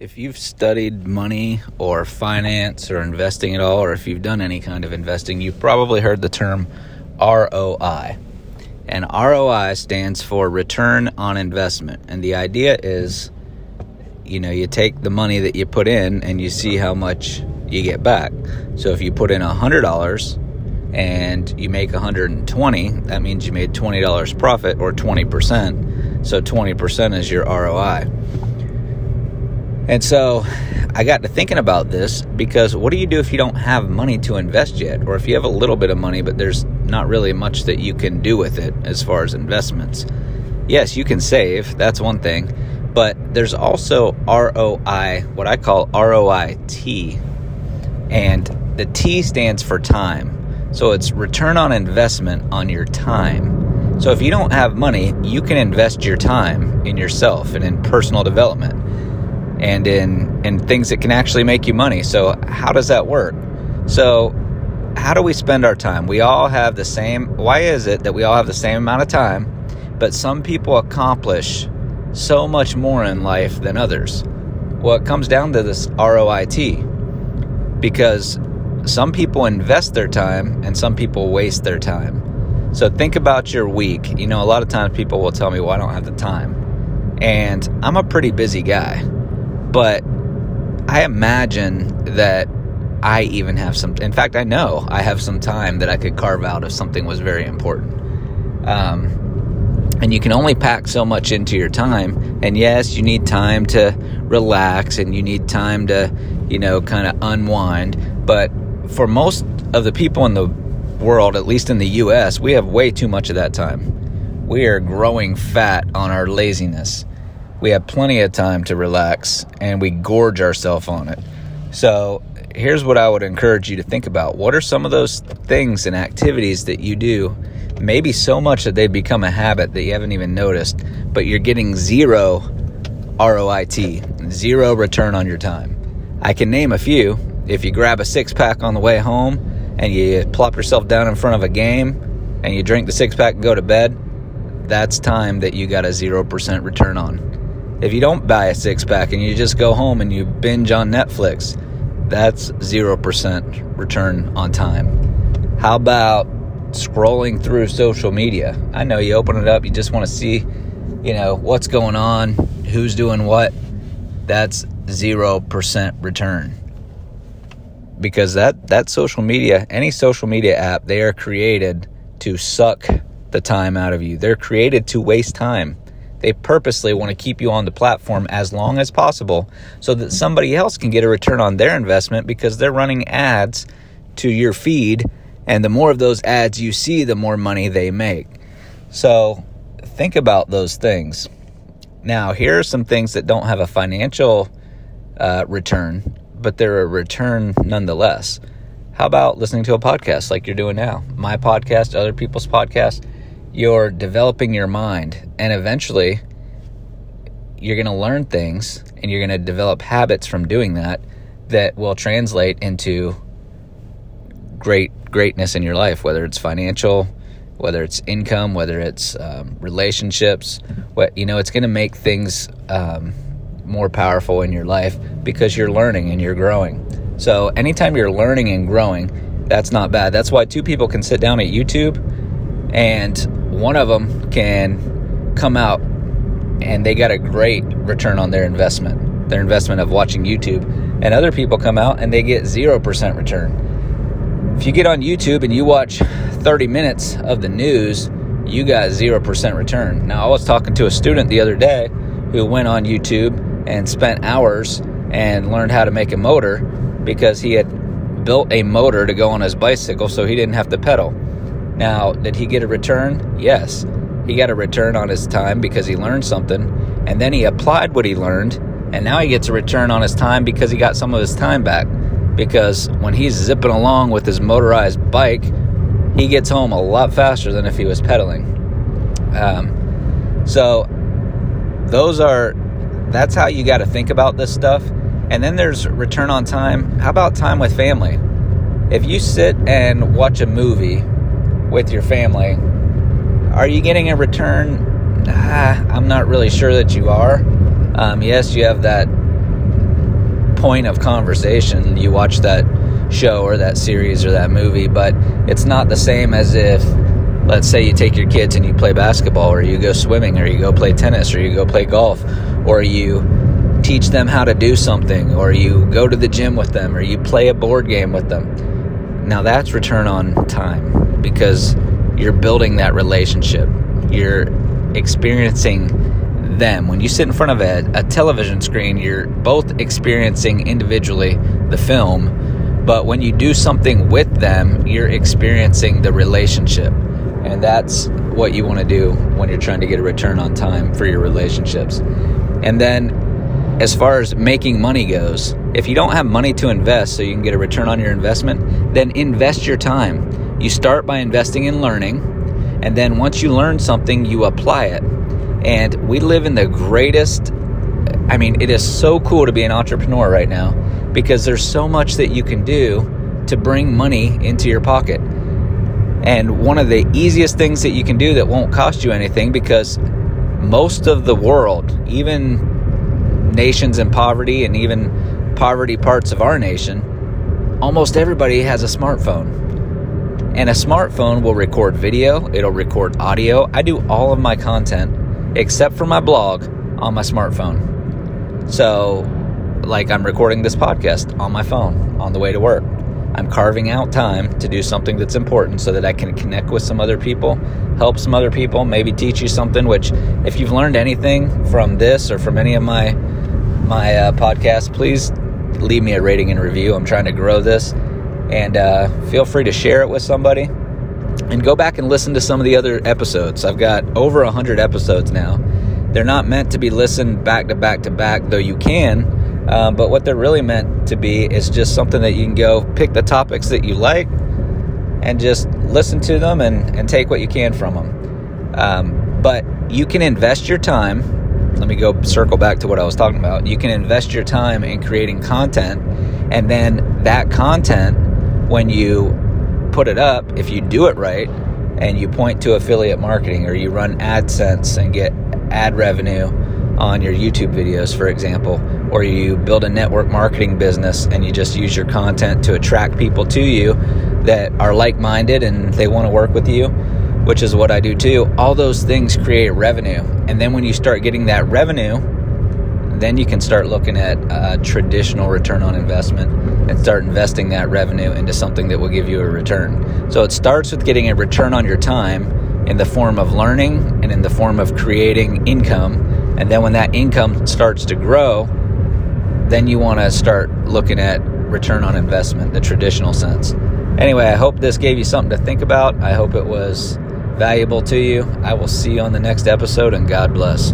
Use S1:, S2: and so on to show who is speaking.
S1: If you've studied money or finance or investing at all, or if you've done any kind of investing, you've probably heard the term ROI. And ROI stands for return on investment. And the idea is, you know, you take the money that you put in and you see how much you get back. So if you put in $100 and you make 120, that means you made $20 profit or 20%. So 20% is your ROI. And so I got to thinking about this because what do you do if you don't have money to invest yet? Or if you have a little bit of money, but there's not really much that you can do with it as far as investments? Yes, you can save, that's one thing. But there's also ROI, what I call ROIT. And the T stands for time. So it's return on investment on your time. So if you don't have money, you can invest your time in yourself and in personal development and in in things that can actually make you money. So how does that work? So how do we spend our time? We all have the same why is it that we all have the same amount of time, but some people accomplish so much more in life than others? Well, it comes down to this ROIT because some people invest their time and some people waste their time. So think about your week. You know, a lot of times people will tell me, well, I don't have the time. And I'm a pretty busy guy. But I imagine that I even have some, in fact, I know I have some time that I could carve out if something was very important. Um, and you can only pack so much into your time. And yes, you need time to relax and you need time to, you know, kind of unwind. But for most of the people in the world, at least in the US, we have way too much of that time. We are growing fat on our laziness we have plenty of time to relax and we gorge ourselves on it. So, here's what I would encourage you to think about. What are some of those things and activities that you do, maybe so much that they've become a habit that you haven't even noticed, but you're getting zero ROIT, zero return on your time? I can name a few. If you grab a six pack on the way home and you plop yourself down in front of a game and you drink the six pack and go to bed, that's time that you got a 0% return on. If you don't buy a six pack and you just go home and you binge on Netflix, that's 0% return on time. How about scrolling through social media? I know you open it up, you just want to see, you know, what's going on, who's doing what. That's 0% return. Because that that social media, any social media app, they are created to suck the time out of you. They're created to waste time. They purposely want to keep you on the platform as long as possible so that somebody else can get a return on their investment because they're running ads to your feed. And the more of those ads you see, the more money they make. So think about those things. Now, here are some things that don't have a financial uh, return, but they're a return nonetheless. How about listening to a podcast like you're doing now? My podcast, other people's podcasts you're developing your mind and eventually you're going to learn things and you're going to develop habits from doing that that will translate into great greatness in your life whether it's financial whether it's income whether it's um, relationships what you know it's going to make things um, more powerful in your life because you're learning and you're growing. So anytime you're learning and growing that's not bad. That's why two people can sit down at youtube and one of them can come out and they got a great return on their investment, their investment of watching YouTube. And other people come out and they get 0% return. If you get on YouTube and you watch 30 minutes of the news, you got 0% return. Now, I was talking to a student the other day who went on YouTube and spent hours and learned how to make a motor because he had built a motor to go on his bicycle so he didn't have to pedal. Now, did he get a return? Yes. He got a return on his time because he learned something, and then he applied what he learned, and now he gets a return on his time because he got some of his time back. Because when he's zipping along with his motorized bike, he gets home a lot faster than if he was pedaling. Um, so, those are that's how you got to think about this stuff. And then there's return on time. How about time with family? If you sit and watch a movie with your family, are you getting a return? Ah, I'm not really sure that you are. Um, yes, you have that point of conversation. You watch that show or that series or that movie, but it's not the same as if, let's say, you take your kids and you play basketball, or you go swimming, or you go play tennis, or you go play golf, or you teach them how to do something, or you go to the gym with them, or you play a board game with them. Now that's return on time because you're building that relationship. You're experiencing them. When you sit in front of a, a television screen, you're both experiencing individually the film, but when you do something with them, you're experiencing the relationship. And that's what you want to do when you're trying to get a return on time for your relationships. And then, as far as making money goes, if you don't have money to invest so you can get a return on your investment, then invest your time. You start by investing in learning, and then once you learn something, you apply it. And we live in the greatest, I mean, it is so cool to be an entrepreneur right now because there's so much that you can do to bring money into your pocket. And one of the easiest things that you can do that won't cost you anything because most of the world, even nations in poverty and even poverty parts of our nation, almost everybody has a smartphone. And a smartphone will record video, it'll record audio. I do all of my content except for my blog on my smartphone. So, like I'm recording this podcast on my phone on the way to work. I'm carving out time to do something that's important so that I can connect with some other people, help some other people, maybe teach you something. Which, if you've learned anything from this or from any of my my uh, podcasts, please leave me a rating and review. I'm trying to grow this, and uh, feel free to share it with somebody. And go back and listen to some of the other episodes. I've got over hundred episodes now. They're not meant to be listened back to back to back, though you can um, but what they're really meant to be is just something that you can go pick the topics that you like and just listen to them and, and take what you can from them. Um, but you can invest your time. Let me go circle back to what I was talking about. You can invest your time in creating content, and then that content, when you put it up, if you do it right, and you point to affiliate marketing or you run AdSense and get ad revenue on your YouTube videos, for example, or you build a network marketing business and you just use your content to attract people to you that are like minded and they want to work with you, which is what I do too. All those things create revenue. And then when you start getting that revenue, then you can start looking at traditional return on investment and start investing that revenue into something that will give you a return. So it starts with getting a return on your time in the form of learning and in the form of creating income. And then when that income starts to grow, then you want to start looking at return on investment, the traditional sense. Anyway, I hope this gave you something to think about. I hope it was valuable to you. I will see you on the next episode, and God bless.